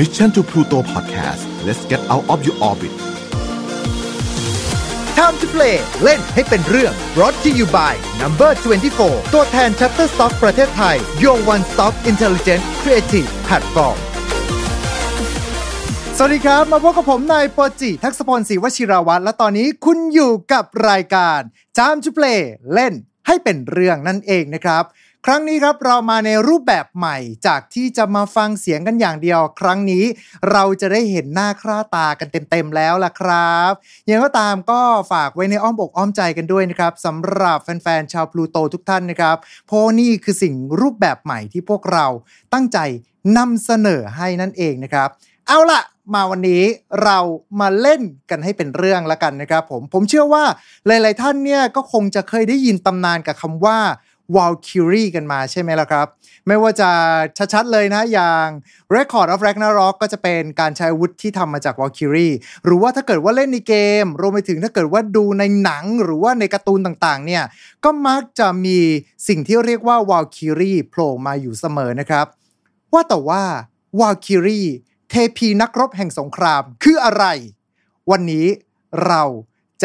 Mission to Pluto Podcast let's get out of your orbit Time to play เล่นให้เป็นเรื่อง brought to you by Number 24 ตัวแทน Shutterstock ประเทศไทย Your One Stop Intelligent Creative Platform สวัสดีครับ มาพบกับผมนายโปรจิทักษพลศรีวชิราวัตรและตอนนี้คุณอยู่กับรายการ Time to Play เล่นให้เป็นเรื่องนั่นเองนะครับ ครั้งนี้ครับเรามาในรูปแบบใหม่จากที่จะมาฟังเสียงกันอย่างเดียว ครั้งนี้เราจะได้เห็นหน้าค่าตากันเต็มๆแล้วล่ะครับยังก็ตามก็ฝากไว้ในอ้อมอกอ้อมใจกันด้วยนะครับสำหรับแฟนๆชาวพลูโตทุกท่านนะครับเพราะนี่คือสิ่งรูปแบบใหม่ที่พวกเราตั้งใจนำเสนอให้นั่นเองนะครับ เอาล่ะมาวันนี้เรามาเล่นกันให้เป็นเรื่องละกันนะครับผมผมเชื่อว่าหลาย ๆ ท่านเนี่ยก็คงจะเคยได้ยินตำนานกับคำว่า Valkyrie กันมาใช่ไหมล่ะครับ ไม่ว่าจะชัดๆเลยนะอย่าง Record of Ragnarok ก็จะเป็นการใช้อาวุธที่ทำมาจาก Valkyrie หรือว่าถ้าเกิดว่าเล่นในเกม รวมไปถึงถ้าเกิดว่าดูในหนังหรือว่าในการ์ตูนต่างๆ เนี่ย ก็มักจะมีสิ่งที่เรียกว่า Valkyrie โผล่มาอยู่เสมอนะครับ ว่าแต่ว่า Valkyrie เทพีนักรบแห่งสงครามคืออะไร วันนี้เรา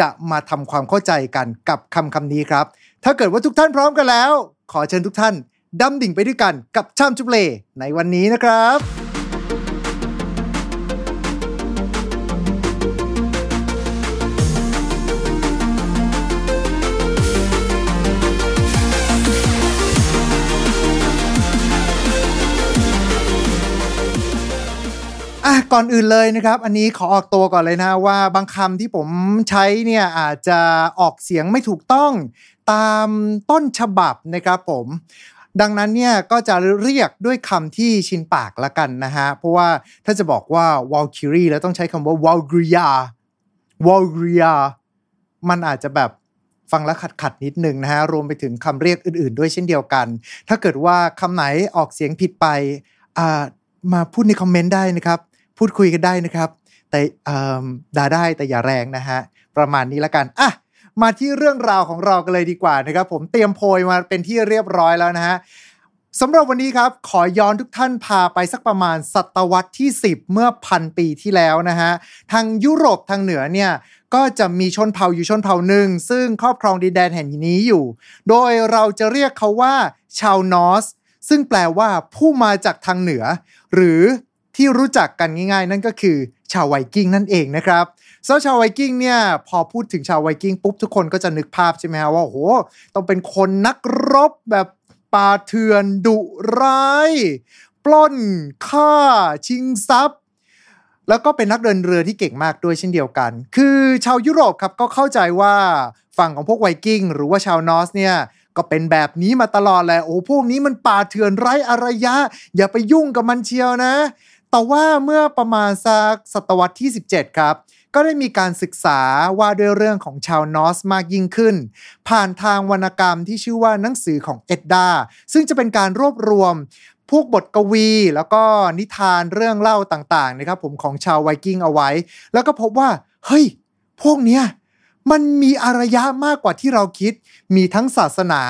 จะมาทำความเข้าใจกันกับคำคำนี้ครับ ถ้าเกิดว่าทุกท่านพร้อมกันแล้ว ขอเชิญทุกท่านดำดิ่งไปด้วยกันกับชามจุเลในวันนี้นะครับ อะก่อนอื่นเลยนะครับ อันนี้ขอออกตัวก่อนเลยนะว่าบางคำที่ผมใช้เนี่ยอาจจะออกเสียงไม่ถูกต้อง ตามต้นฉบับนะครับผม ดังนั้นเนี่ยก็จะเรียกด้วยคำที่ชินปากละกันนะฮะ เพราะว่าถ้าจะบอกว่า Valkyrie แล้วต้องใช้คำว่า Valkyria Valkyria มันอาจจะแบบฟังแล้วขัดขัดนิดนึงนะฮะ รวมไปถึงคำเรียกอื่นๆ ด้วยเช่นเดียวกัน ถ้าเกิดว่าคำไหนออกเสียงผิดไปมาพูดในคอมเมนต์ได้นะครับ พูดคุยกันได้นะครับ แต่ด่าได้แต่อย่าแรงนะฮะ ประมาณนี้ละกันอะ มาที่เรื่องราวของเรากันเลยดีกว่านะครับผมเตรียมโพยมาเป็นที่เรียบร้อยแล้วนะฮะสำหรับวันนี้ครับ ขอย้อนทุกท่านพาไปสักประมาณศตวรรษที่ 10 เมื่อพันปีที่แล้วนะฮะทางยุโรปทางเหนือเนี่ยก็จะมีชนเผ่าอยู่ชนเผ่าหนึ่ง ซึ่งครอบครองดินแดนแห่งนี้อยู่ โดยเราจะเรียกเขาว่า ชาวนอส ซึ่งแปลว่าผู้มาจากทางเหนือ หรือที่รู้จักกันง่ายๆ นั่นก็คือ ชาวไวกิ้งนั่นเองนะครับ สำหรับชาวไวกิ้งเนี่ยพอพูดถึงชาวไวกิ้งปุ๊บทุกคนก็จะนึกภาพใช่ไหมฮะว่าโอ้โหต้องเป็นคนนักรบแบบป่าเถื่อนดุร้าย ปล้นฆ่า ชิงทรัพย์ แล้วก็เป็นนักเดินเรือที่เก่งมากด้วยเช่นเดียวกัน คือชาวยุโรปครับก็เข้าใจว่าฝั่งของพวกไวกิ้งหรือว่าชาวนอสเนี่ยก็เป็นแบบนี้มาตลอดแหละโอ้พวกนี้มันป่าเถื่อนไร้อารยะ อย่าไปยุ่งกับมันเชียวนะ แต่ว่าเมื่อประมาณสักศตวรรษที่ 17 ครับ ก็ได้มีการศึกษาว่าด้วยเรื่องของชาวนอสมากยิ่งขึ้น ผ่านทางวรรณกรรมที่ชื่อว่าหนังสือของเอ็ดดาซึ่งจะเป็นการรวบรวมพวกบทกวี แล้วก็นิทานเรื่องเล่าต่างๆนะครับผมของชาวไวกิ้งเอาไว้ แล้วก็พบว่า เฮ้ย พวกเนี้ยมันมีอารยะมากกว่าที่เราคิด มีทั้งศาสนา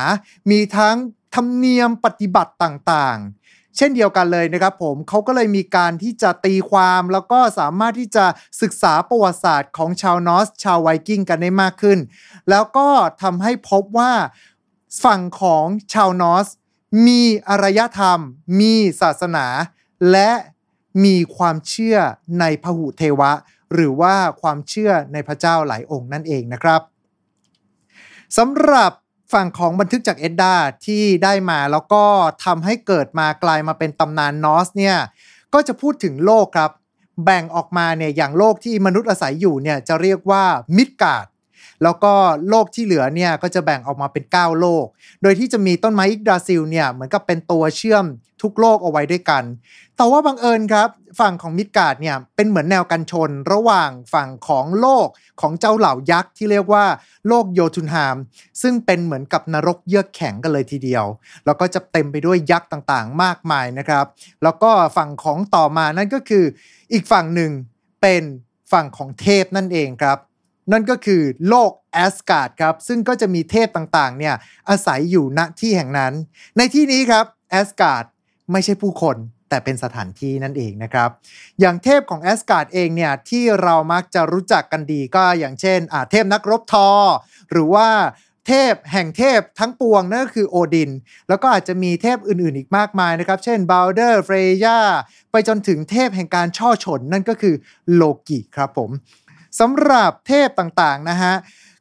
มีทั้งธรรมเนียมปฏิบัติต่างๆ เช่นเดียวกันเลยนะครับผมเขาก็เลยมีการที่จะตีความแล้วก็สามารถที่จะศึกษาประวัติศาสตร์ของชาวนอสชาวไวกิ้งกันได้มากขึ้น แล้วก็ทำให้พบว่าฝั่งของชาวนอสมีอารยธรรม มีศาสนา และมีความเชื่อในพหุเทวะ หรือว่าความเชื่อในพระเจ้าหลายองค์นั่นเองนะครับสำหรับ ฝั่งของบันทึกจากเอ็ดดาที่ได้มาแล้วก็ทำให้เกิดมากลายมาเป็นตำนานนอสเนี่ยก็จะพูดถึงโลกครับ แบ่งออกมาเนี่ยอย่างโลกที่มนุษย์อาศัยอยู่เนี่ยจะเรียกว่ามิดการ์ดแล้วก็โลกที่เหลือเนี่ยก็จะแบ่งออกมาเป็น 9 โลก โดยที่จะมีต้นไม้อิกดาซิลเนี่ยเหมือนกับเป็นตัวเชื่อมทุกโลกเอาไว้ด้วยกัน แต่ว่าบังเอิญครับ ฝั่งของมิดการ์ดเนี่ยเป็นเหมือนแนวกันชนระหว่างฝั่งของโลกของเจ้าเหล่ายักษ์ที่เรียกว่าโลกโยทุนฮาม ซึ่งเป็นเหมือนกับนรกเยือกแข็งกันเลยทีเดียว แล้วก็จะเต็มไปด้วยยักษ์ต่างๆ มากมายนะครับ แล้วก็ฝั่งของต่อมานั่นก็คือ อีกฝั่งหนึ่งเป็นฝั่งของเทพนั่นเองครับ นั่นก็คือโลกแอสการ์ดครับซึ่งก็จะมีเทพต่างๆเนี่ยอาศัยอยู่ณที่แห่งนั้น ในที่นี้ครับแอสการ์ดไม่ใช่ผู้คน แต่เป็นสถานที่นั่นเองนะครับ อย่างเทพของแอสการ์ดเองเนี่ยที่เรามักจะรู้จักกันดีก็อย่างเช่นเทพนักรบธอร์ หรือว่าเทพแห่งเทพทั้งปวงนั่นก็คือโอดิน แล้วก็อาจจะมีเทพอื่นๆอีกมากมายนะครับ เช่นบัลเดอร์เฟรย์ย่าไปจนถึงเทพแห่งการช่อฉนนั่นก็คือโลกิครับผมสำหรับเทพต่างๆนะฮะ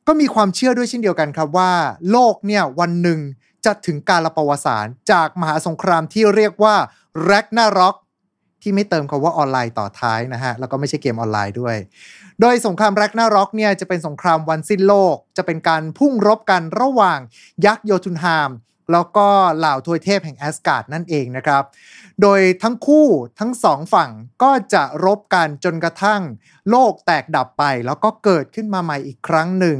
ก็มีความเชื่อด้วยเช่นเดียวกันครับว่า โลกเนี่ยวันหนึ่งจะถึงการละประวัติศาสตร์จากมหาสงครามที่เรียกว่า แร็กนาร็อกที่ไม่เติมคำว่าออนไลน์ต่อท้ายนะฮะ แล้วก็ไม่ใช่เกมออนไลน์ด้วย โดยสงครามแร็กนาร็อกเนี่ยจะเป็นสงครามวันสิ้นโลก จะเป็นการพุ่งรบกันระหว่างยักษ์โยทุนฮาม แล้วก็เหล่าทวยเทพแห่งแอสการ์ดนั่นเองนะครับ โดยทั้งคู่ทั้งสองฝั่งก็จะรบกันจนกระทั่ง โลกแตกดับไป แล้วก็เกิดขึ้นมาใหม่อีกครั้งหนึ่ง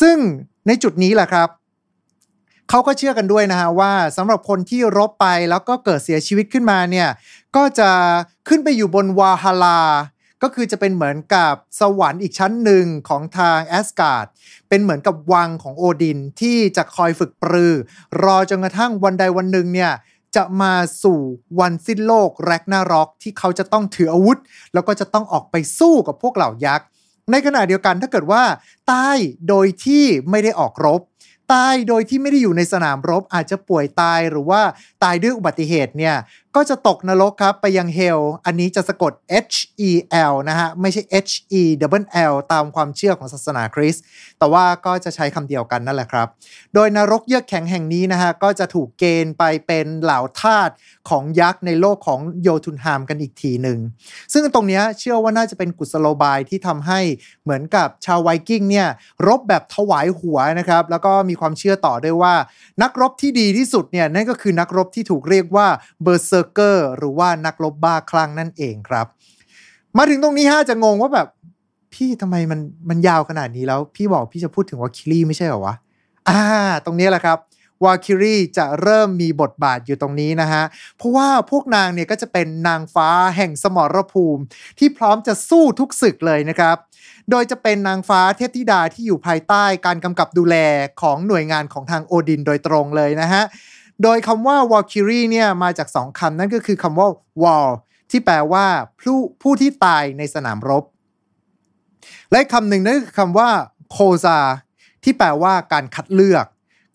ซึ่งในจุดนี้แหละครับ เขาก็เชื่อกันด้วยนะฮะว่าสำหรับคนที่รบไปแล้วก็เกิดเสียชีวิตขึ้นมาเนี่ยก็จะขึ้นไปอยู่บนวาฮาลาก็คือจะเป็นเหมือนกับสวรรค์อีกชั้นหนึ่งของทางแอสการ์ดเป็นเหมือนกับวังของโอดินที่จะคอยฝึกปรือ รอจนกระทั่งวันใดวันหนึ่งเนี่ยจะมาสู่วันสิ้นโลกแร็กนาร็อกที่เขาจะต้องถืออาวุธ แล้วก็จะต้องออกไปสู้กับพวกเหล่ายักษ์ ในขณะเดียวกันถ้าเกิดว่าตายโดยที่ไม่ได้ออกรบ ตายโดยที่ไม่ได้อยู่ในสนามรบอาจจะป่วยตายหรือว่าตายด้วยอุบัติเหตุเนี่ย ก็จะตกนรกครับไปยังเฮล อันนี้จะสะกด H E L นะฮะ ไม่ใช่ H E W L ตามความเชื่อของศาสนาคริสต์ แต่ว่าก็จะใช้คำเดียวกันนั่นแหละครับ โดยนรกเยือกแข็งแห่งนี้นะฮะ ก็จะถูกเกณฑ์ไปเป็นเหล่าทาสของยักษ์ในโลกของโยทุนฮามกันอีกทีหนึ่ง ซึ่งตรงนี้เชื่อว่าน่าจะเป็นกุศโลบายที่ทำให้เหมือนกับชาวไวกิ้งเนี่ยรบแบบถวายหัวนะครับ แล้วก็มีความเชื่อต่อด้วยว่า นักรบที่ดีที่สุดเนี่ยนั่นก็คือนักรบที่ถูกเรียกว่าBerserker หรือว่านักรบบ้าคลั่งนั่นเองครับ มาถึงตรงนี้ฮะจะงงว่าแบบ พี่ทำไมมันมันยาวขนาดนี้แล้ว พี่บอกพี่จะพูดถึงวาลคิรีไม่ใช่เหรอวะอ่า ตรงนี้แหละครับวาลคิรีจะเริ่มมีบทบาทอยู่ตรงนี้นะฮะ เพราะว่าพวกนางเนี่ยก็จะเป็นนางฟ้าแห่งสมรภูมิ ที่พร้อมจะสู้ทุกศึกเลยนะครับ โดยจะเป็นนางฟ้าเทพธิดาที่อยู่ภายใต้การกำกับดูแลของหน่วยงานของทางโอดินโดยตรงเลยนะฮะ โดยคำว่า Valkyrie เนี่ยมาจากสองคำนั่นก็คือคำว่า wall ที่แปลว่าผู้ผู้ที่ตายในสนามรบ และคำหนึ่งนั่นคือคำว่าโคซาที่แปลว่าการคัดเลือก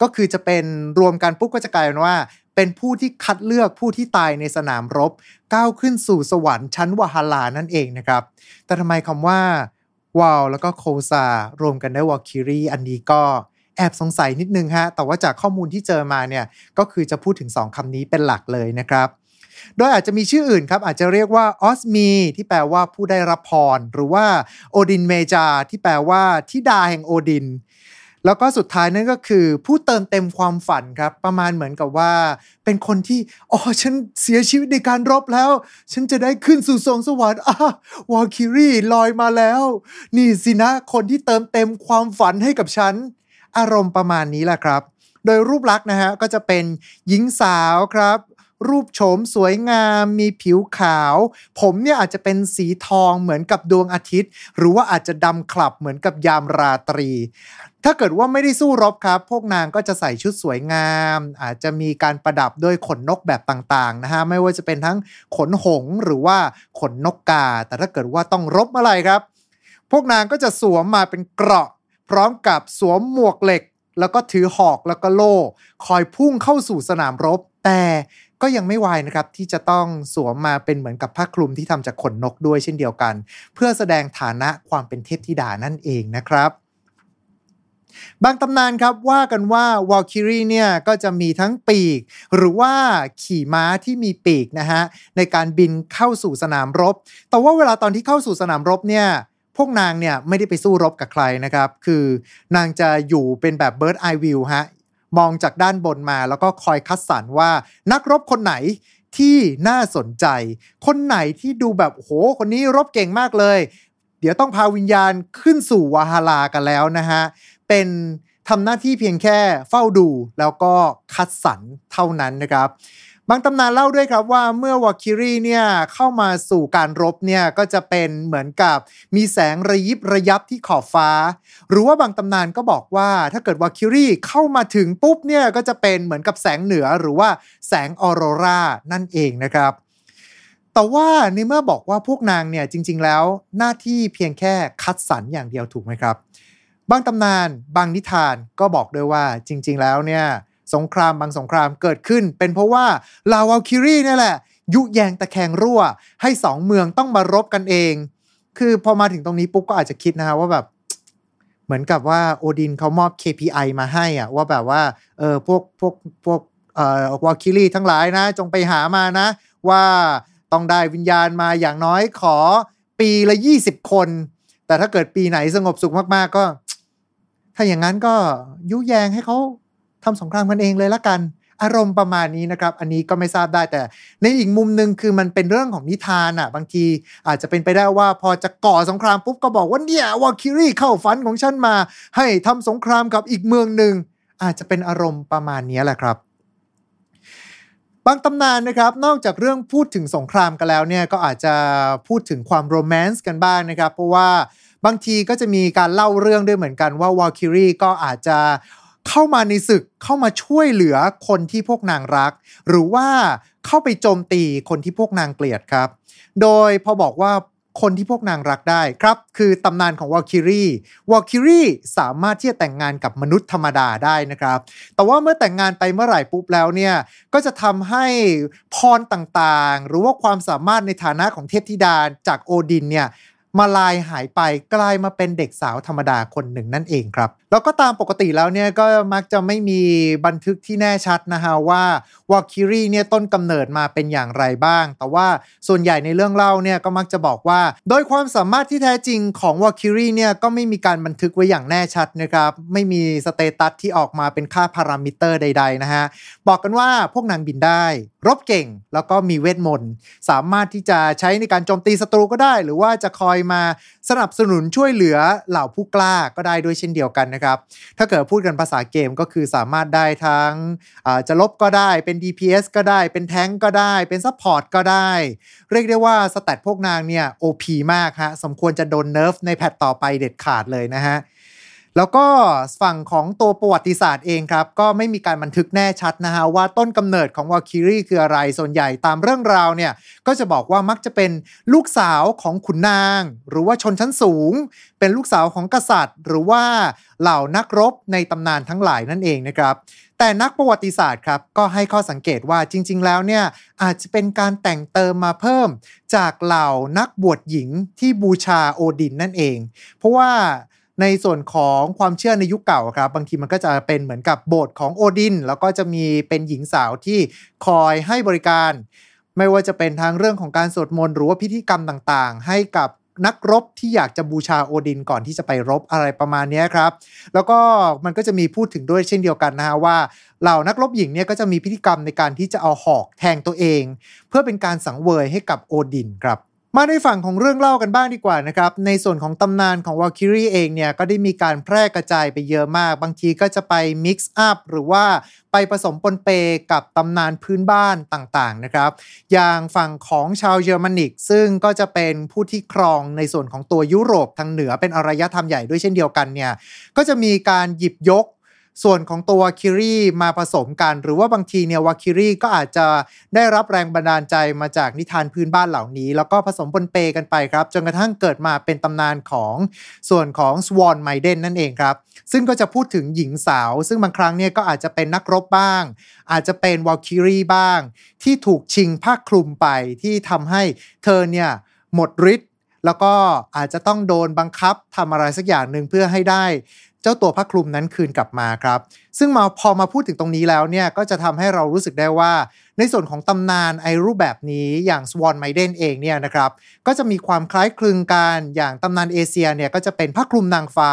ก็คือจะเป็นรวมกันปุ๊บก็จะกลายเป็นว่า เป็นผู้ที่คัดเลือกผู้ที่ตายในสนามรบ ก้าวขึ้นสู่สวรรค์ชั้นวาฮาลานั่นเองนะครับ แต่ทำไมคำว่าวาลแล้วก็โคซารวมกันได้วอลคิรีอันนี้ก็ แอบสงสัยนิดนึงฮะ แต่ว่าจากข้อมูลที่เจอมาเนี่ยก็คือจะพูดถึง 2คำนี้เป็นหลักเลยนะครับ โดยอาจจะมีชื่ออื่นครับ อาจจะเรียกว่าออสมีที่แปลว่าผู้ได้รับพร หรือว่าโอดินเมจาที่แปลว่าทิดาแห่งโอดินแล้วก็สุดท้ายนั่นก็คือผู้เติมเต็มความฝันครับ ประมาณเหมือนกับว่า เป็นคนที่อ๋อฉันเสียชีวิตในการรบแล้ว ฉันจะได้ขึ้นสู่สวงสวรรค์อ่าวาคิรีลอยมาแล้ว นี่สินะคนที่เติมเต็มความฝันให้กับฉัน อารมณ์ประมาณนี้แหละครับ โดยรูปลักษณ์นะฮะก็จะเป็นหญิงสาวครับ รูปโฉมสวยงาม มีผิวขาว ผมเนี่ยอาจจะเป็นสีทองเหมือนกับดวงอาทิตย์ หรือว่าอาจจะดำคลับเหมือนกับยามราตรี ถ้าเกิดว่าไม่ได้สู้รบครับ พวกนางก็จะใส่ชุดสวยงาม อาจจะมีการประดับด้วยขนนกแบบต่างๆนะฮะไม่ว่าจะเป็นทั้งขนหงหรือว่าขนนกกา แต่ถ้าเกิดว่าต้องรบเมื่อไรครับ พวกนางก็จะสวมมาเป็นเกราะ พร้อมกับสวมหมวกเหล็ก แล้วก็ถือหอกแล้วก็โล่ คอยพุ่งเข้าสู่สนามรบ แต่ก็ยังไม่วายนะครับ ที่จะต้องสวมมาเป็นเหมือนกับผ้าคลุมที่ทำจากขนนกด้วยเช่นเดียวกัน เพื่อแสดงฐานะความเป็นเทพธิดานั่นเองนะครับบางตำนานครับว่ากันว่าวอลคิรีเนี่ยก็จะมีทั้งปีก หรือว่าขี่ม้าที่มีปีกนะฮะในการบินเข้าสู่สนามรบ แต่ว่าเวลาตอนที่เข้าสู่สนามรบเนี่ย พวกนางเนี่ยไม่ได้ไปสู้รบกับใครนะครับ คือนางจะอยู่เป็นแบบ bird eye view ฮะมองจากด้านบนมาแล้วก็คอยคัดสรรว่านักรบคนไหนที่น่าสนใจ คนไหนที่ดูแบบโหคนนี้รบเก่งมากเลย เดี๋ยวต้องพาวิญญาณขึ้นสู่วาฮาลากันแล้วนะฮะ เป็นทำหน้าที่เพียงแค่เฝ้าดูแล้วก็คัดสรรเท่านั้นนะครับ บางตำนานเล่าด้วยครับว่าเมื่อวาคิรีเนี่ยเข้ามาสู่การรบเนี่ยก็จะเป็นเหมือนกับมีแสงระยิบระยับที่ขอบฟ้า หรือว่าบางตำนานก็บอกว่าถ้าเกิดวาคิรีเข้ามาถึงปุ๊บเนี่ยก็จะเป็นเหมือนกับแสงเหนือหรือว่าแสงออโรรานั่นเองนะครับแต่ว่าในเมื่อบอกว่าพวกนางเนี่ยจริง ๆ แล้วหน้าที่เพียงแค่คัดสรรอย่างเดียวถูกไหมครับ บางตำนานบางนิทานก็บอกด้วยว่าจริง ๆ แล้วเนี่ย สงครามบางสงครามเกิดขึ้น เป็นเพราะว่าลาวาคิรีนี่แหละ ยุแยงตะแคงรั่ว ให้สองเมืองต้องมารบกันเอง คือพอมาถึงตรงนี้ปุ๊บก็อาจจะคิดนะฮะว่าแบบเหมือนกับว่าโอดินเขามอบ KPI มาให้อะว่าแบบว่าเออพวกพวกพวกเอ่อวาคิรีทั้งหลายนะ จงไปหามานะ ว่าต้องได้วิญญาณมาอย่างน้อยขอปีละ 20 คน แต่ถ้าเกิดปีไหนสงบสุขมากๆก็ ถ้าอย่างนั้นก็ยุแยงให้เขา ทำสงครามกันเองเลยละกัน อารมณ์ประมาณนี้นะครับ อันนี้ก็ไม่ทราบได้แต่ ในอีกมุมหนึ่งคือมันเป็นเรื่องของนิทานอะ บางทีอาจจะเป็นไปได้ว่าพอจะก่อสงครามปุ๊บก็บอกว่าเนี่ยวาคิรีเข้าฝันของฉันมา ให้ทำสงครามกับอีกเมืองหนึ่งอาจจะเป็นอารมณ์ประมาณนี้แหละครับบางตำนานนะครับ นอกจากเรื่องพูดถึงสงครามกันแล้วเนี่ยก็อาจจะพูดถึงความโรแมนต์กันบ้างนะครับ เพราะว่าบางทีก็จะมีการเล่าเรื่องด้วยเหมือนกันว่าวาคิรีก็อาจจะ เข้ามาในศึกเข้ามาช่วยเหลือคนที่พวกนางรัก หรือว่าเข้าไปโจมตีคนที่พวกนางเกลียดครับ โดยพอบอกว่าคนที่พวกนางรักได้ครับ คือตำนานของวอลคิรีวอลคิรีสามารถที่จะแต่งงานกับมนุษย์ธรรมดาได้นะครับ แต่ว่าเมื่อแต่งงานไปเมื่อไหร่ปุ๊บแล้วเนี่ยก็จะทำให้พรต่างๆ หรือว่าความสามารถในฐานะของเทพธิดาจากโอดินเนี่ย มลายหายไปกลายมาเป็นเด็กสาวธรรมดาคนหนึ่งนั่นเองครับ แล้วก็ตามปกติแล้วเนี่ยก็มักจะไม่มีบันทึกที่แน่ชัดนะฮะว่าวอลคิรีเนี่ยต้นกำเนิดมาเป็นอย่างไรบ้าง แต่ว่าส่วนใหญ่ในเรื่องเล่าเนี่ยก็มักจะบอกว่า โดยความสามารถที่แท้จริงของวอลคิรีเนี่ยก็ไม่มีการบันทึกไว้อย่างแน่ชัดนะครับไม่มี status ที่ออกมาเป็นค่าพารามิเตอร์ใด ๆ นะฮะบอกกันว่าพวกนางบินได้ รบเก่งแล้วก็มีเวทมนต์สามารถที่จะใช้ในการโจมตีศัตรูก็ได้ หรือว่าจะคอยมาสนับสนุนช่วยเหลือเหล่าผู้กล้าก็ได้ด้วยเช่นเดียวกันนะครับ ถ้าเกิดพูดกันภาษาเกมก็คือสามารถได้ทั้งจะรบก็ได้เป็น DPS ก็ได้เป็นแท้งก็ได้เป็น support ก็ได้ เรียกได้ว่า stat พวกนางเนี่ย OP มากฮะสมควรจะโดน nerf ใน patch ต่อไปเด็ดขาดเลยนะฮะ แล้วก็ฝั่งของตัวประวัติศาสตร์เองครับ ก็ไม่มีการบันทึกแน่ชัดนะฮะว่าต้นกำเนิดของวาคิรีคืออะไรส่วนใหญ่ตามเรื่องราวเนี่ยก็จะบอกว่ามักจะเป็นลูกสาวของขุนนาง หรือว่าชนชั้นสูง เป็นลูกสาวของกษัตริย์ หรือว่าเหล่านักรบในตำนานทั้งหลายนั่นเองนะครับแต่นักประวัติศาสตร์ครับก็ให้ข้อสังเกตว่าจริง ๆ แล้วเนี่ยอาจจะเป็นการแต่งเติมมาเพิ่มจากเหล่านักบวชหญิงที่บูชาโอดินนั่นเอง เพราะว่า ในส่วนของความเชื่อในยุคเก่าครับ บางทีมันก็จะเป็นเหมือนกับโบสถ์ของโอดิน แล้วก็จะมีเป็นหญิงสาวที่คอยให้บริการ ไม่ว่าจะเป็นทางเรื่องของการสวดมนต์หรือว่าพิธีกรรมต่างๆ ให้กับนักรบที่อยากจะบูชาโอดินก่อนที่จะไปรบอะไรประมาณนี้ครับ แล้วก็มันก็จะมีพูดถึงด้วยเช่นเดียวกันนะฮะว่าเหล่านักรบหญิงเนี่ยก็จะมีพิธีกรรมในการที่จะเอาหอกแทงตัวเอง เพื่อเป็นการสังเวยให้กับโอดินครับ มาในฝั่งของเรื่องเล่ากันบ้างดีกว่านะครับ ในส่วนของตำนานของวาคิรีเองเนี่ยก็ได้มีการแพร่กระจายไปเยอะมาก บางทีก็จะไปมิกซ์อัพหรือว่าไปผสมปนเปกับตำนานพื้นบ้านต่างๆนะครับ อย่างฝั่งของชาวเยอรมนิก ซึ่งก็จะเป็นผู้ที่ครองในส่วนของตัวยุโรปทางเหนือเป็นอารยธรรมใหญ่ด้วยเช่นเดียวกันเนี่ยก็จะมีการหยิบยก ส่วนของตัววาคิรีมาผสมกัน หรือว่าบางทีเนี่ยวาคิรีก็อาจจะได้รับแรงบันดาลใจมาจากนิทานพื้นบ้านเหล่านี้ แล้วก็ผสมปนเปกันไปครับ จนกระทั่งเกิดมาเป็นตำนานของส่วนของสวอนไมเดนนั่นเองครับ ซึ่งก็จะพูดถึงหญิงสาว ซึ่งบางครั้งเนี่ยก็อาจจะเป็นนักรบบ้าง อาจจะเป็นวาคิรีบ้าง ที่ถูกชิงผ้าคลุมไปที่ทำให้เธอเนี่ยหมดฤทธิ์แล้วก็อาจจะต้องโดนบังคับทำอะไรสักอย่างหนึ่งเพื่อให้ได้ เจ้าตัวผ้าคลุมนั้นคืนกลับมาครับ ซึ่งมาพอมาพูดถึงตรงนี้แล้วเนี่ยก็จะทำให้เรารู้สึกได้ว่า ในส่วนของตำนานไอรูปแบบนี้อย่างสวอนไมเดนเองเนี่ยนะครับก็จะมีความคล้ายคลึงกันอย่างตำนานเอเชียเนี่ยก็จะเป็นผ้าคลุมนางฟ้า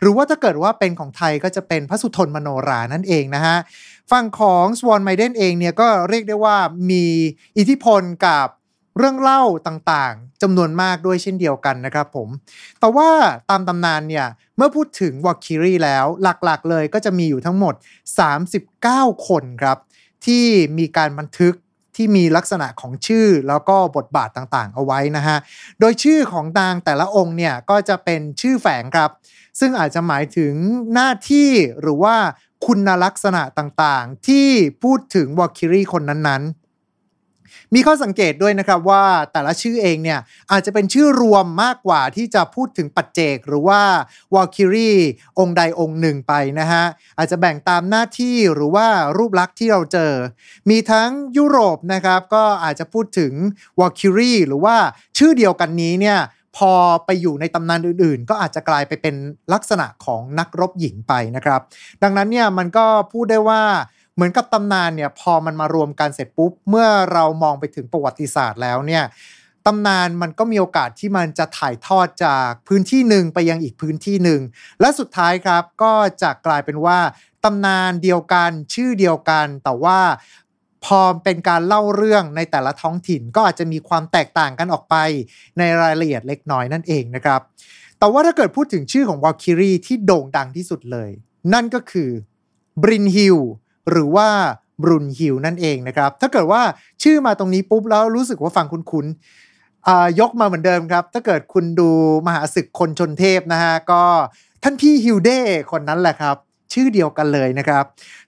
หรือว่าถ้าเกิดว่าเป็นของไทยก็จะเป็นพระสุทนมโนรานั่นเองนะฮะฝั่งของสวอนไมเดนเองเนี่ยก็เรียกได้ว่ามีอิทธิพลกับ เรื่องเล่าต่างๆจำนวนมากด้วยเช่นเดียวกันนะครับผม แต่ว่าตามตำนานเนี่ย เมื่อพูดถึงวอคิรีแล้วหลักๆเลยก็จะมีอยู่ทั้งหมด 39 คนครับ ที่มีการบันทึกที่มีลักษณะของชื่อแล้วก็บทบาทต่างๆ เอาไว้นะฮะ โดยชื่อของนางแต่ละองค์เนี่ยก็จะเป็นชื่อแฝงครับ ซึ่งอาจจะหมายถึงหน้าที่หรือว่าคุณลักษณะต่างๆ ที่พูดถึงวอคิรีคนนั้นๆ มีข้อสังเกตด้วยนะครับว่าแต่ละชื่อเองเนี่ยอาจจะเป็นชื่อรวมมากกว่าที่จะพูดถึงปัจเจก หรือว่าวอลคิรีองค์ใดองค์หนึ่งไปนะฮะ อาจจะแบ่งตามหน้าที่หรือว่ารูปลักษณ์ที่เราเจอ มีทั้งยุโรปนะครับก็อาจจะพูดถึงวอลคิรีหรือว่าชื่อเดียวกันนี้เนี่ยพอไปอยู่ในตำนานอื่นๆ ก็อาจจะกลายไปเป็นลักษณะของนักรบหญิงไปนะครับ ดังนั้นเนี่ยมันก็พูดได้ว่า เหมือนกับตำนานเนี่ยพอมันมารวมกันเสร็จปุ๊บ เมื่อเรามองไปถึงประวัติศาสตร์แล้วเนี่ยตำนานมันก็มีโอกาสที่มันจะถ่ายทอดจากพื้นที่หนึ่งไปยังอีกพื้นที่หนึ่ง และสุดท้ายครับก็จะกลายเป็นว่าตำนานเดียวกันชื่อเดียวกัน แต่ว่าพอเป็นการเล่าเรื่องในแต่ละท้องถิ่นก็อาจจะมีความแตกต่างกันออกไปในรายละเอียดเล็กน้อยนั่นเองนะครับ แต่ว่าถ้าเกิดพูดถึงชื่อของวอลคิรีที่โด่งดังที่สุดเลย นั่นก็คือ บรินฮิล หรือว่าบรุนฮิลนั่นเองนะครับ ถ้าเกิดว่าชื่อมาตรงนี้ปุ๊บแล้วรู้สึกว่าฟังคุ้นๆยกมาเหมือนเดิมครับ ถ้าเกิดคุณดูมหาศึกคนชนเทพนะฮะก็ท่านพี่ฮิลเดคนนั้นแหละครับ ชื่อเดียวกันเลยนะครับ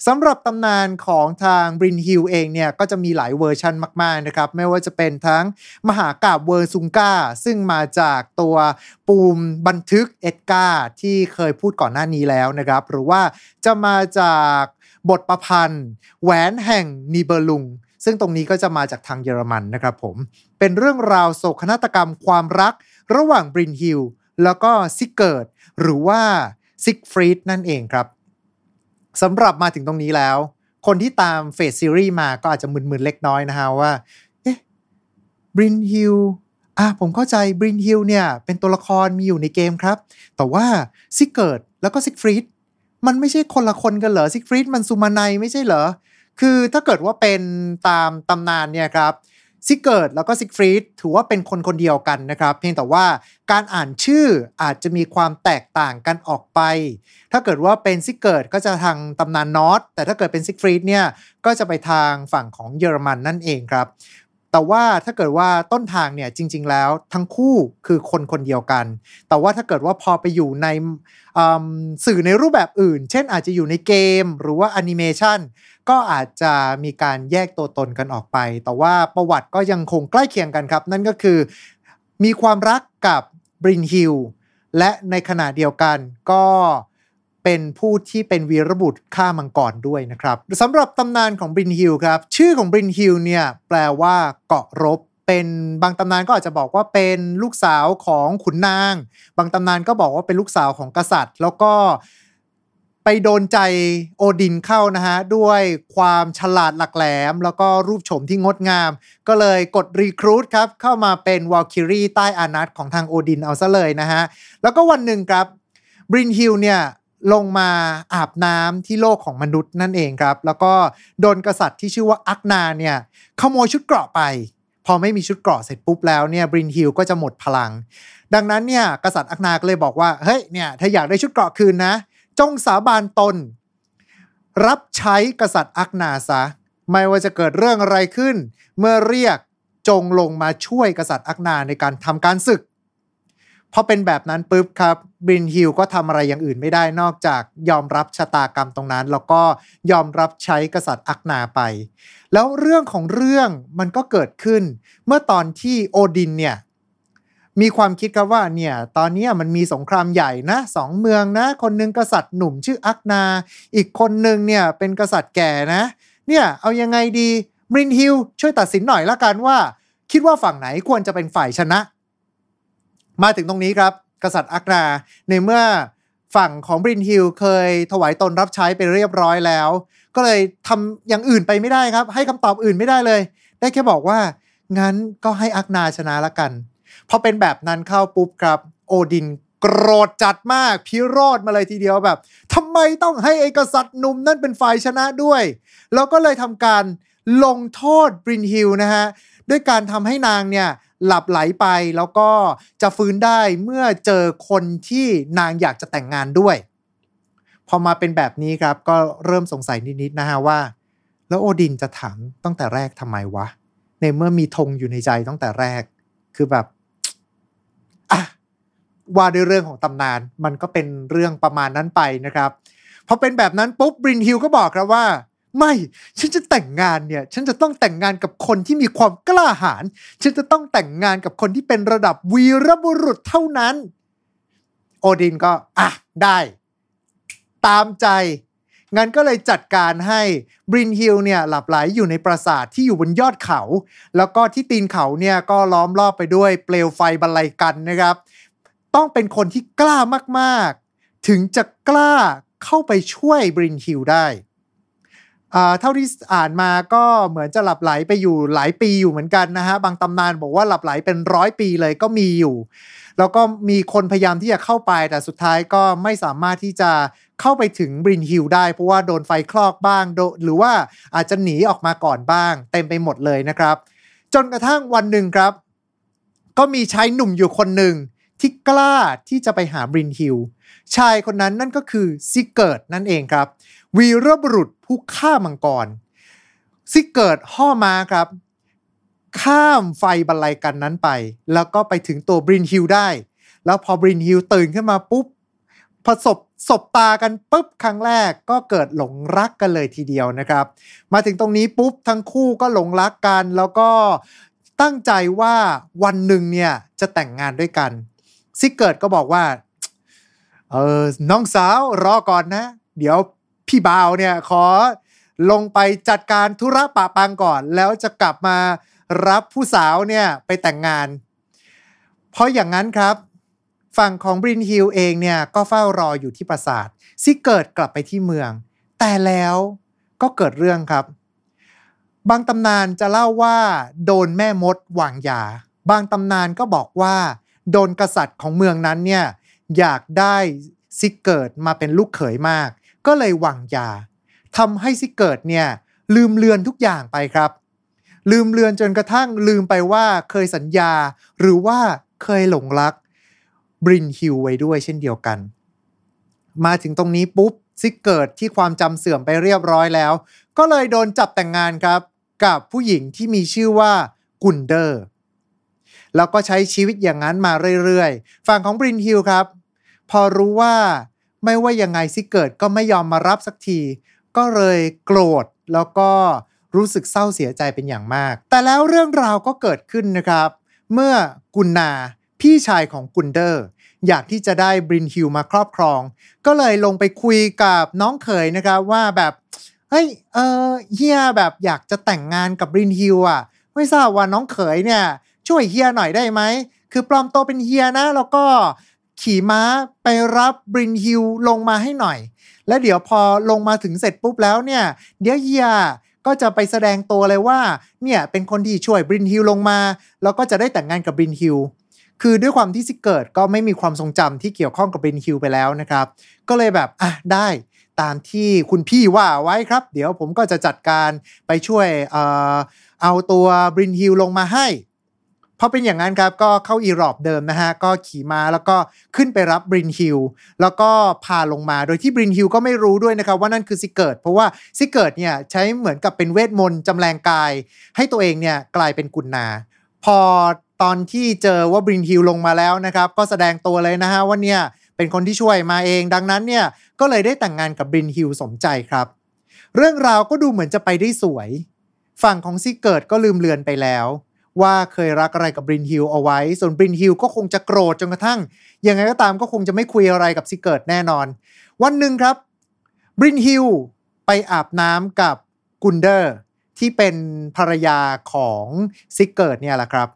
สำหรับตำนานของทางบรินฮิลเองเนี่ยก็จะมีหลายเวอร์ชันมากๆนะครับ ไม่ว่าจะเป็นทั้งมหากาพย์เวิลซุงกาซึ่งมาจากตัวปูมบันทึกเอ็ดดาที่เคยพูดก่อนหน้านี้แล้วนะครับ หรือว่าจะมาจาก บทประพันธ์ แหวนแห่งนีเบอร์ลุง ซึ่งตรงนี้ก็จะมาจากทางเยอรมันนะครับผม เป็นเรื่องราวโศกนาฏกรรมความรัก ระหว่างบรินฮิลแล้วก็ซิกเกิร์ดหรือว่าซิกฟรีดนั่นเองครับสำหรับมาถึงตรงนี้แล้ว คนที่ตาม Fate ซีรีส์มาก็อาจจะมึนๆเล็กน้อยนะฮะว่า เอ๊ะบรินฮิลอะผมเข้าใจบรินฮิลเนี่ย เป็นตัวละครมีอยู่ในเกมครับ แต่ว่าซิกเกิร์ดแล้วก็ซิกฟรีด มันไม่ใช่คนละคนกันเหรอซิกฟรีดมันすまないไม่ใช่เหรอ คือถ้าเกิดว่าเป็นตามตำนานเนี่ยครับซิกเกิร์ดแล้วก็ซิกฟรีดถือว่าเป็นคนคนเดียวกันนะครับ เพียงแต่ว่าการอ่านชื่ออาจจะมีความแตกต่างกันออกไป ถ้าเกิดว่าเป็นซิกเกิร์ดก็จะทางตำนานนอร์สแต่ถ้าเกิดเป็นซิกฟรีดเนี่ยก็จะไปทางฝั่งของเยอรมันนั่นเองครับ แต่ว่าถ้าเกิดว่าต้นทางเนี่ยจริง ๆ แล้วทั้งคู่คือคนคนเดียวกัน แต่ว่าถ้าเกิดว่าพอไปอยู่ในสื่อในรูปแบบอื่น เช่นอาจจะอยู่ในเกมหรือว่าแอนิเมชันก็อาจจะมีการแยกตัวตนกันออกไป แต่ว่าประวัติก็ยังคงใกล้เคียงกันครับ นั่นก็คือมีความรักกับบรินฮิลและในขณะเดียวกันก็ เป็นผู้ที่เป็นวีรบุรุษฆ่ามังกรด้วยนะครับสำหรับตำนานของบรินฮิลครับ ชื่อของบรินฮิลเนี่ยแปลว่าเกราะรบเป็นบางตำนานก็อาจจะบอกว่าเป็นลูกสาวของขุนนาง บางตำนานก็บอกว่าเป็นลูกสาวของกษัตริย์ แล้วก็ไปโดนใจโอดินเข้านะฮะ ด้วยความฉลาดหลักแหลม แล้วก็รูปโฉมที่งดงาม ก็เลยกด recruit ครับ เข้ามาเป็นวอลคิรีใต้อาณัติของทางโอดินเอาซะเลยนะฮะ แล้วก็วันหนึ่งครับบรินฮิลเนี่ย ลงมาอาบน้ำที่โลกของมนุษย์นั่นเองครับ แล้วก็โดนกษัตริย์ที่ชื่อว่าอักนาเนี่ยขโมยชุดเกราะไป พอไม่มีชุดเกราะเสร็จปุ๊บแล้วเนี่ยบรินฮิลก็จะหมดพลัง ดังนั้นเนี่ยกษัตริย์อักนาก็เลยบอกว่าเฮ้ยเนี่ยถ้าอยากได้ชุดเกราะคืนนะ จงสาบานตน รับใช้กษัตริย์อักนาซะไม่ว่าจะเกิดเรื่องอะไรขึ้น เมื่อเรียกจงลงมาช่วยกษัตริย์อักนาในการทำการศึก พอเป็นแบบนั้นปุ๊บครับบินฮิลก็ทำอะไรอย่างอื่นไม่ได้นอกจากยอมรับชะตากรรมตรงนั้น แล้วก็ยอมรับใช้กษัตริย์อักนาไป แล้วเรื่องของเรื่องมันก็เกิดขึ้น เมื่อตอนที่โอดินเนี่ยมีความคิดครับว่าเนี่ยตอนนี้มันมีสงครามใหญ่นะสองเมืองนะ คนนึงกษัตริย์หนุ่มชื่ออักนา อีกคนนึงเนี่ยเป็นกษัตริย์แก่นะ เนี่ยเอายังไงดีบรินฮิลช่วยตัดสินหน่อยละกันว่า คิดว่าฝั่งไหนควรจะเป็นฝ่ายชนะ มาถึงตรงนี้ครับ กษัตริย์อักนาในเมื่อฝั่งของบรินฮิลเคยถวายตนรับใช้ไปเรียบร้อยแล้ว ก็เลยทำอย่างอื่นไปไม่ได้ครับ ให้คำตอบอื่นไม่ได้เลย ได้แค่บอกว่า งั้นก็ให้อักนาชนะละกันพอเป็นแบบนั้นเข้าปุ๊บครับโอดินโกรธจัดมากพิโรธมากเลยทีเดียวแบบทำไมต้องให้ไอ้กษัตริย์หนุ่มนั่นเป็นฝ่ายชนะด้วย แล้วก็เลยทำการลงโทษบรินฮิลนะฮะ ด้วยการทำให้นางเนี่ยหลับไหลไปแล้วก็จะฟื้นได้เมื่อเจอคนที่นางอยากจะแต่งงานด้วย พอมาเป็นแบบนี้ครับก็เริ่มสงสัยนิดๆนะฮะว่า แล้วโอดินจะถามตั้งแต่แรกทำไมวะ ในเมื่อมีธงอยู่ในใจตั้งแต่แรก คือแบบอะว่าด้วยเรื่องของตำนาน มันก็เป็นเรื่องประมาณนั้นไปนะครับพอเป็นแบบนั้นปุ๊บบรินฮิลก็บอกครับว่า ไม่ฉันจะแต่งงานเนี่ย ฉันจะต้องแต่งงานกับคนที่มีความกล้าหาญฉันจะต้องแต่งงานกับคนที่เป็นระดับวีรบุรุษเท่านั้น โอดินก็ อะ ได้ ตามใจ งั้นก็เลยจัดการให้บรินฮิลเนี่ยหลับไหลอยู่ในปราสาทที่อยู่บนยอดเขา แล้วก็ที่ตีนเขาเนี่ยก็ล้อมรอบไปด้วยเปลวไฟบรรลัยกันนะครับ ต้องเป็นคนที่กล้ามากๆ ถึงจะกล้าเข้าไปช่วยบรินฮิลได้ เท่าที่อ่านมาก็เหมือนจะหลับไหลไปอยู่หลายปีอยู่เหมือนกันนะฮะบางตำนานบอกว่าหลับไหลเป็นร้อยปีเลยก็มีอยู่ แล้วก็มีคนพยายามที่จะเข้าไปแต่สุดท้ายก็ไม่สามารถที่จะเข้าไปถึงบรินฮิลได้ เพราะว่าโดนไฟคลอกบ้างโดหรือว่าอาจจะหนีออกมาก่อนบ้าง เต็มไปหมดเลยนะครับ จนกระทั่งวันหนึ่งครับ ก็มีชายหนุ่มอยู่คนหนึ่งที่กล้าที่จะไปหาบรินฮิลชายคนนั้นนั่นก็คือซิกเกิร์ดนั่นเองครับ วีรบุรุษ ผู้ฆ่ามังกรซิกเกิร์ดห้อมาครับ ข้ามไฟบรรลัยกัลป์นั้นไป แล้วก็ไปถึงตัวบรินฮิลได้ แล้วพอบรินฮิลตื่นขึ้นมาปุ๊บพอสบสบตากันปุ๊บครั้งแรกก็เกิดหลงรักกันเลยทีเดียวนะครับ มาถึงตรงนี้ปุ๊บทั้งคู่ก็หลงรักกัน แล้วก็ตั้งใจว่าวันหนึ่งเนี่ยจะแต่งงานด้วยกัน ซิกเกิร์ดก็บอกว่าเออน้องสาวรอก่อนนะ เดี๋ยว พี่บ่าวเนี่ยขอลงไปจัดการธุระปะปังก่อน แล้วจะกลับมารับผู้สาวเนี่ยไปแต่งงาน เพราะอย่างนั้นครับ ฝั่งของบรินฮิลเองเนี่ยก็เฝ้ารออยู่ที่ปราสาทซิกเกิร์ดกลับไปที่เมือง แต่แล้วก็เกิดเรื่องครับ บางตำนานจะเล่าว่าโดนแม่มดวางยา บางตำนานก็บอกว่าโดนกษัตริย์ของเมืองนั้นเนี่ยอยากได้ซิเกิดมาเป็นลูกเขยมาก ก็เลยวางยาทำให้ซิเกิดเนี่ยลืมเลือนทุกอย่างไปครับ ลืมเลือนจนกระทั่งลืมไปว่าเคยสัญญา หรือว่าเคยหลงรักบรินฮิลไว้ด้วยเช่นเดียวกัน มาถึงตรงนี้ปุ๊บซิเกิร์ดที่ความจำเสื่อมไปเรียบร้อยแล้ว ก็เลยโดนจับแต่งงานครับ กับผู้หญิงที่มีชื่อว่ากุนเดอร์แล้วก็ใช้ชีวิตอย่างนั้นมาเรื่อยๆ ฝั่งของบรินฮิลครับ พอรู้ว่า ไม่ว่ายังไงซิเกิร์ดก็ไม่ยอมมารับสักที ก็เลยโกรธแล้วก็รู้สึกเศร้าเสียใจเป็นอย่างมาก แต่แล้วเรื่องราวก็เกิดขึ้นนะครับ เมื่อกุนนาพี่ชายของกุนเดอร์ อยากที่จะได้บรินฮิลมาครอบครอง ก็เลยลงไปคุยกับน้องเขยนะครับว่าแบบเฮ้ยเออเฮียแบบอยากจะแต่งงานกับบรินฮิลอะ ไม่ทราบว่าน้องเขยเนี่ยช่วยเฮียหน่อยได้ไหมคือปลอมตัวเป็นเฮียนะ แล้วก็ ขี่ม้าไปรับบรินฮิลลงมาให้หน่อย แล้วเดี๋ยวพอลงมาถึงเสร็จปุ๊บแล้วเนี่ย เดี๋ยวเฮียก็จะไปแสดงตัวเลยว่าเนี่ยเป็นคนที่ช่วยบรินฮิลลงมา แล้วก็จะได้แต่งงานกับบรินฮิลคือด้วยความที่ซิเกิร์ดก็ไม่มีความทรงจำที่เกี่ยวข้องกับบรินฮิลไปแล้วนะครับ ก็เลยแบบอะได้ตามที่คุณพี่ว่าไว้ครับ เดี๋ยวผมก็จะจัดการไปช่วยเอ่อเอาตัวบรินฮิลลงมาให้ พอเป็นอย่างนั้นครับก็เข้าอีรอบเดิมนะฮะก็ขี่ม้าแล้วก็ขึ้นไปรับบรินฮิลแล้วก็พาลงมาโดยที่บรินฮิลก็ไม่รู้ด้วยนะครับว่านั่นคือซิเกิร์ดเพราะว่าซิเกิร์ดเนี่ยใช้เหมือนกับเป็นเวทมนต์จำแรงกาย ให้ตัวเองเนี่ยกลายเป็นกุนนา พอตอนที่เจอว่าบรินฮิลลงมาแล้วนะครับก็แสดงตัวเลยนะฮะว่าเนี่ยเป็นคนที่ช่วยมาเอง ดังนั้นเนี่ยก็เลยได้แต่งงานกับบรินฮิลสมใจครับ เรื่องราวก็ดูเหมือนจะไปได้สวย ฝั่งของซิเกิร์ดก็ลืมเลือนไปแล้ว ว่าเคยรักอะไรกับบรินฮิลเอาไว้ ส่วนบรินฮิลก็คงจะโกรธจนกระทั่ง ยังไงก็ตามก็คงจะไม่คุยอะไรกับซิเกิร์ดแน่นอน วันหนึ่งครับบรินฮิลไปอาบน้ำกับกุนเดอร์ที่เป็นภรรยาของซิเกิร์ดเนี่ยแหละครับ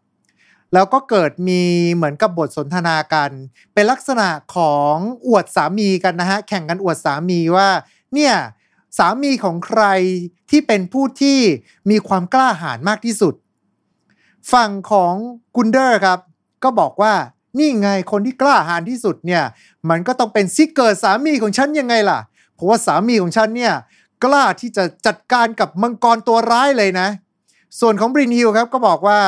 แล้วก็เกิดมีเหมือนกับบทสนทนากัน เป็นลักษณะของอวดสามีกันนะฮะ แข่งกันอวดสามีว่า เนี่ยสามีของใครที่เป็นผู้ที่มีความกล้าหาญมากที่สุด ฝั่งของกุนเดอร์ครับ ก็บอกว่านี่ไงคนที่กล้าหาญที่สุดเนี่ย มันก็ต้องเป็นซิเกิร์ดสามีของฉันยังไงล่ะ เพราะว่าสามีของฉันเนี่ย กล้าที่จะจัดการกับมังกรตัวร้ายเลยนะ ส่วนของบรินฮิลครับก็บอกว่า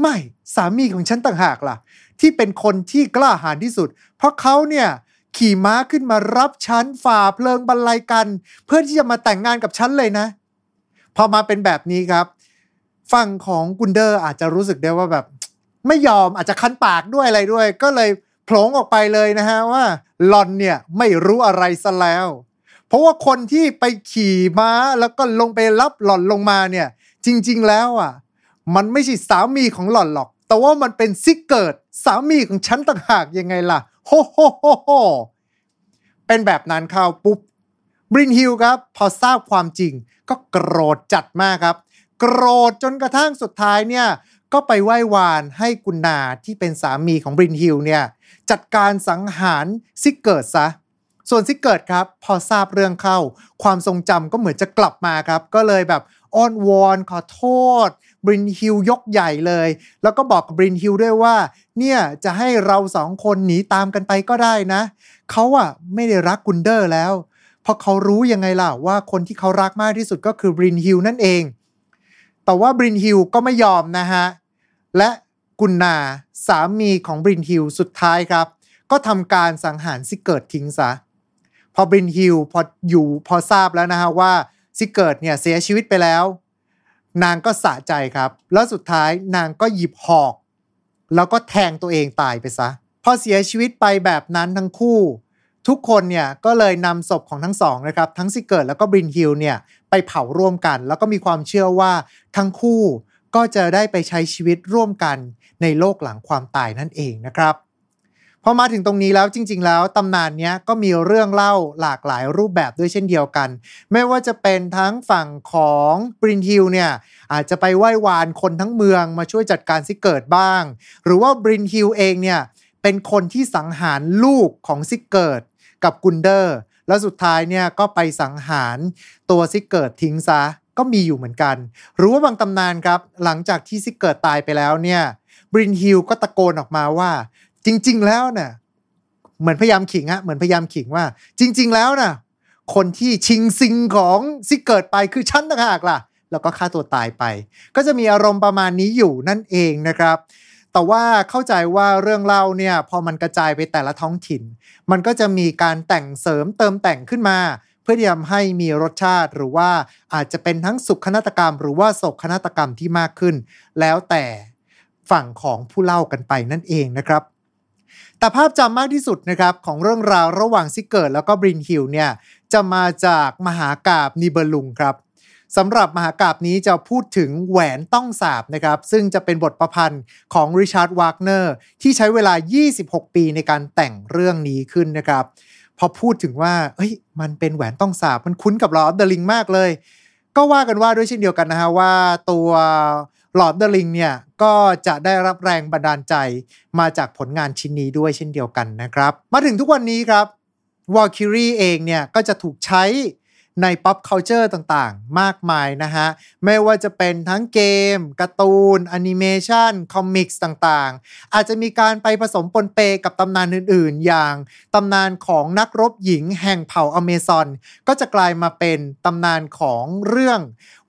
ไม่สามีของฉันต่างหากล่ะ ที่เป็นคนที่กล้าหาญที่สุด เพราะเขาเนี่ยขี่ม้าขึ้นมารับฉันฝ่าเพลิงบรรลัยกัลป์ เพื่อที่จะมาแต่งงานกับฉันเลยนะ พอมาเป็นแบบนี้ครับ ฝั่งของกุนเดอร์อาจจะรู้สึกได้ว่าแบบ ไม่ยอมอาจจะคันปากด้วยอะไรด้วย ก็เลยโพล่งออกไปเลยนะฮะว่าหล่อนเนี่ยไม่รู้อะไรซะแล้ว เพราะว่าคนที่ไปขี่ม้าแล้วก็ลงไปรับหล่อนลงมาเนี่ย จริง ๆ แล้วอะ มันไม่ใช่สามีของหล่อนหรอก แต่ว่ามันเป็นซิเกิร์ดสามีของฉันต่างหากยังไงล่ะโฮโฮโฮโฮเป็นแบบนั้นเข้าปุ๊บบรินฮิลครับ พอทราบความจริงก็โกรธจัดมากครับ โกรธจนกระทั่งสุดท้ายเนี่ยก็ไปไหว้วานให้กุนนาที่เป็นสามีของบรินฮิลเนี่ยจัดการสังหารซิเกิร์ดซะ ส่วนซิเกิร์ดครับพอทราบเรื่องเข้า ความทรงจำก็เหมือนจะกลับมาครับ ก็เลยแบบอ้อนวอนขอโทษบรินฮิลยกใหญ่เลย แล้วก็บอกกับบรินฮิลด้วยว่า เนี่ยจะให้เราสองคนหนีตามกันไปก็ได้นะ เขาอะไม่ได้รักกุนเดอร์แล้ว เพราะเขารู้ยังไงล่ะว่าคนที่เขารักมากที่สุดก็คือบรินฮิลนั่นเอง แต่ว่าบรินฮิลก็ไม่ยอมนะฮะ และกุนนาสามีของบรินฮิลสุดท้ายครับ ก็ทำการสังหารซิเกิร์ดทิ้งซะ พอบรินฮิลพออยู่พอทราบแล้วนะฮะว่าซิเกิร์ดเนี่ยเสียชีวิตไปแล้ว นางก็สะใจครับ แล้วสุดท้ายนางก็หยิบหอก แล้วก็แทงตัวเองตายไปซะ พอเสียชีวิตไปแบบนั้นทั้งคู่ ทุกคนเนี่ยก็เลยนำศพของทั้งสองนะครับ ทั้งซิกเกิดแล้วก็บรินฮิลเนี่ยไปเผาร่วมกัน แล้วก็มีความเชื่อว่าทั้งคู่ก็จะได้ไปใช้ชีวิตร่วมกันในโลกหลังความตายนั่นเองนะครับพอมาถึงตรงนี้แล้วจริง ๆ แล้วตำนานเนี้ยก็มีเรื่องเล่าหลากหลายรูปแบบด้วยเช่นเดียวกัน ไม่ว่าจะเป็นทั้งฝั่งของบรินฮิลเนี่ยอาจจะไปไหว้วานคนทั้งเมืองมาช่วยจัดการซิเกิร์ดบ้าง หรือว่าบรินฮิลเองเนี่ยเป็นคนที่สังหารลูกของซิเกิร์ด กับกุนเดอร์ แล้วสุดท้ายเนี่ยก็ไปสังหารตัวซิเกิร์ดทิ้งซะก็มีอยู่เหมือนกันหรือว่าบางตำนานครับ หลังจากที่ซิเกิร์ดตายไปแล้วเนี่ยบรินฮิลก็ตะโกนออกมาว่า จริง ๆ แล้วเนี่ยเหมือนพยายามขิงอะเหมือนพยายามขิงว่า จริง ๆ แล้วน่ะคนที่ชิงซิงของซิกเกิดไปคือฉันต่างหากล่ะแล้วก็ฆ่าตัวตายไป ก็จะมีอารมณ์ประมาณนี้อยู่นั่นเองนะครับ แต่ว่าเข้าใจว่าเรื่องเล่าเนี่ยพอมันกระจายไปแต่ละท้องถิ่น มันก็จะมีการแต่งเสริมเติมแต่งขึ้นมา เพื่อที่ทำให้มีรสชาติหรือว่าอาจจะเป็นทั้งสุขนาฏกรรม หรือว่าโศกนาฏกรรมที่มากขึ้น แล้วแต่ฝั่งของผู้เล่ากันไปนั่นเองนะครับแต่ภาพจำมากที่สุดนะครับของเรื่องราวระหว่างซิเกิร์ดแล้วก็บรินฮิลเนี่ยจะมาจากมหากาพย์นิเบลุงครับ สำหรับมหากาพย์นี้จะพูดถึงแหวนต้องสาปนะครับ ซึ่งจะเป็นบทประพันธ์ของริชาร์ดวากเนอร์ที่ใช้เวลา 26 ปีในการแต่งเรื่องนี้ขึ้นนะครับ พอพูดถึงว่า เอ้ย มันเป็นแหวนต้องสาป มันคุ้นกับลอ d เดอะลิงมากเลย ก็ว่ากันว่าด้วยเช่นเดียวกันนะฮะว่าตัวLord of the Rings เนี่ยก็จะได้รับแรงบันดาลใจมาจากผลงานชิ้นนี้ด้วยเช่นเดียวกันนะครับ มาถึงทุกวันนี้ครับวัลคีรีเองเนี่ยก็จะถูกใช้ ใน pop culture ต่างๆ มากมายนะฮะ ไม่ว่าจะเป็นทั้งเกมการ์ตูนแอนิเมชัน comics ต่างๆ อาจจะมีการไปผสมปนเปกับตำนานอื่นๆ อย่างตำนานของนักรบหญิงแห่งเผ่าอเมซอน ก็จะกลายมาเป็นตำนานของเรื่อง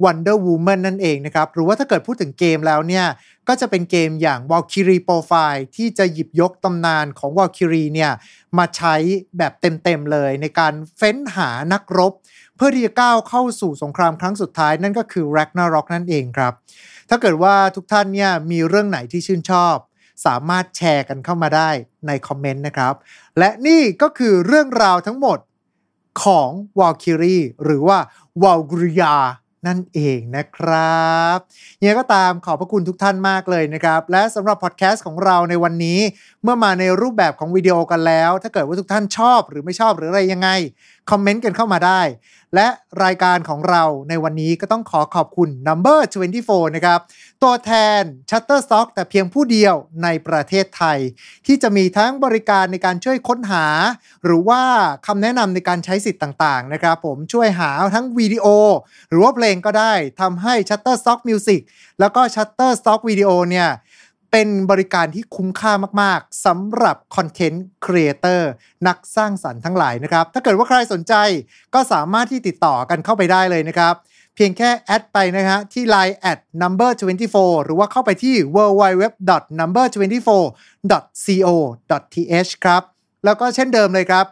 Wonder Woman นั่นเองนะครับ หรือว่าถ้าเกิดพูดถึงเกมแล้วเนี่ย ก็จะเป็นเกมอย่าง Valkyrie Profile ที่จะหยิบยกตำนานของ Valkyrie เนี่ยมาใช้แบบเต็มๆเลยในการเฟ้นหานักรบ เพื่อที่จะก้าวเข้าสู่สงครามครั้งสุดท้ายนั่นก็คือ Ragnarok นั่นเองครับ ถ้าเกิดว่าทุกท่านเนี่ยมีเรื่องไหนที่ชื่นชอบ สามารถแชร์กันเข้ามาได้ในคอมเมนต์นะครับ และนี่ก็คือเรื่องราวทั้งหมดของ Valkyrie หรือว่า Valkyria นั่นเองนะครับยังไงก็ตามขอบพระคุณทุกท่านมากเลยนะครับ และสำหรับพอดแคสต์ของเราในวันนี้ เมื่อมาในรูปแบบของวิดีโอกันแล้ว ถ้าเกิดว่าทุกท่านชอบหรือไม่ชอบหรืออะไรยังไง คอมเมนต์กันเข้ามาได้ และรายการของเราในวันนี้ก็ต้องขอขอบคุณ Number 24 นะครับ ตัวแทน Shutterstock แต่เพียงผู้เดียวในประเทศไทย ที่จะมีทั้งบริการในการช่วยค้นหา หรือว่าคำแนะนำในการใช้สิทธิ์ต่างๆนะครับผมช่วยหาทั้งวิดีโอ หรือว่าเพลงก็ได้ทำให้ Shutterstock Music แล้วก็ Shutterstock Video เนี่ย เป็นบริการที่คุ้มค่ามาก ๆสำหรับคอนเทนต์ครีเอเตอร์นักสร้างสรรค์ทั้งหลายนะครับ ถ้าเกิดว่าใครสนใจก็สามารถที่ติดต่อกันเข้าไปได้เลยนะครับ เพียงแค่แอดไปนะฮะที่ Line at number 24 หรือว่าเข้าไปที่ www number 24 co th ครับ แล้วก็เช่นเดิมเลยครับ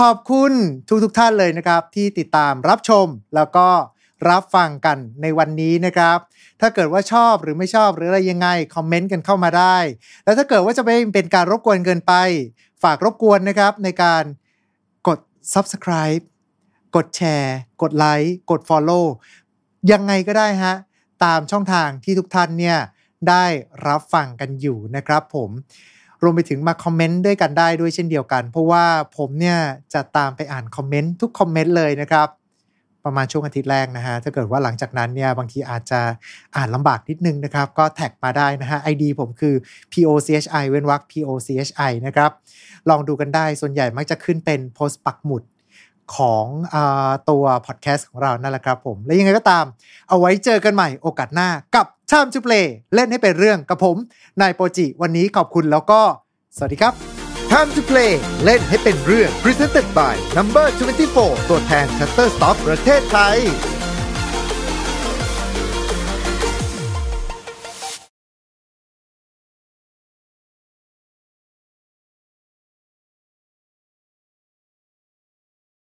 ขอบคุณทุกทุกๆท่านเลยนะครับ ที่ติดตามรับชมแล้วก็ รับฟังกันในวันนี้นะครับ ถ้าเกิดว่าชอบหรือไม่ชอบหรืออะไรยังไง คอมเมนต์กันเข้ามาได้ แล้วถ้าเกิดว่าจะไม่เป็นการรบกวนเกินไป ฝากรบกวนนะครับในการกด Subscribe กดแชร์ กดไลค์กด Follow ยังไงก็ได้ฮะ ตามช่องทางที่ทุกท่านเนี่ยได้รับฟังกันอยู่นะครับผมรวมไปถึงมาคอมเมนต์ด้วยกันได้ด้วยเช่นเดียวกัน เพราะว่าผมเนี่ยจะตามไปอ่านคอมเมนต์ทุกคอมเมนต์เลยนะครับ ประมาณช่วงอาทิตย์แรกนะฮะถ้าเกิดว่าหลังจากนั้นเนี่ยบางทีอาจจะอ่านลำบากนิดนึงนะครับ ก็แท็กมาได้นะฮะ ID ผมคือ POCHI เว้นวรรค POCHI นะครับ ลองดูกันได้ส่วนใหญ่มักจะขึ้นเป็นโพสต์ปักหมุดของอตัวพอดแคสต์ของเรานั่นแหละครับผม และยังไงก็ตาม เอาไว้เจอกันใหม่โอกาสหน้ากับ Time to Play เล่นให้เป็นเรื่องกับผมนายโปจิ วันนี้ขอบคุณแล้วก็ สวัสดีครับ Time to play เล่นให้เป็นเรื่อง Presented by Number 24 ตัวแทน Shutterstock ประเทศไทย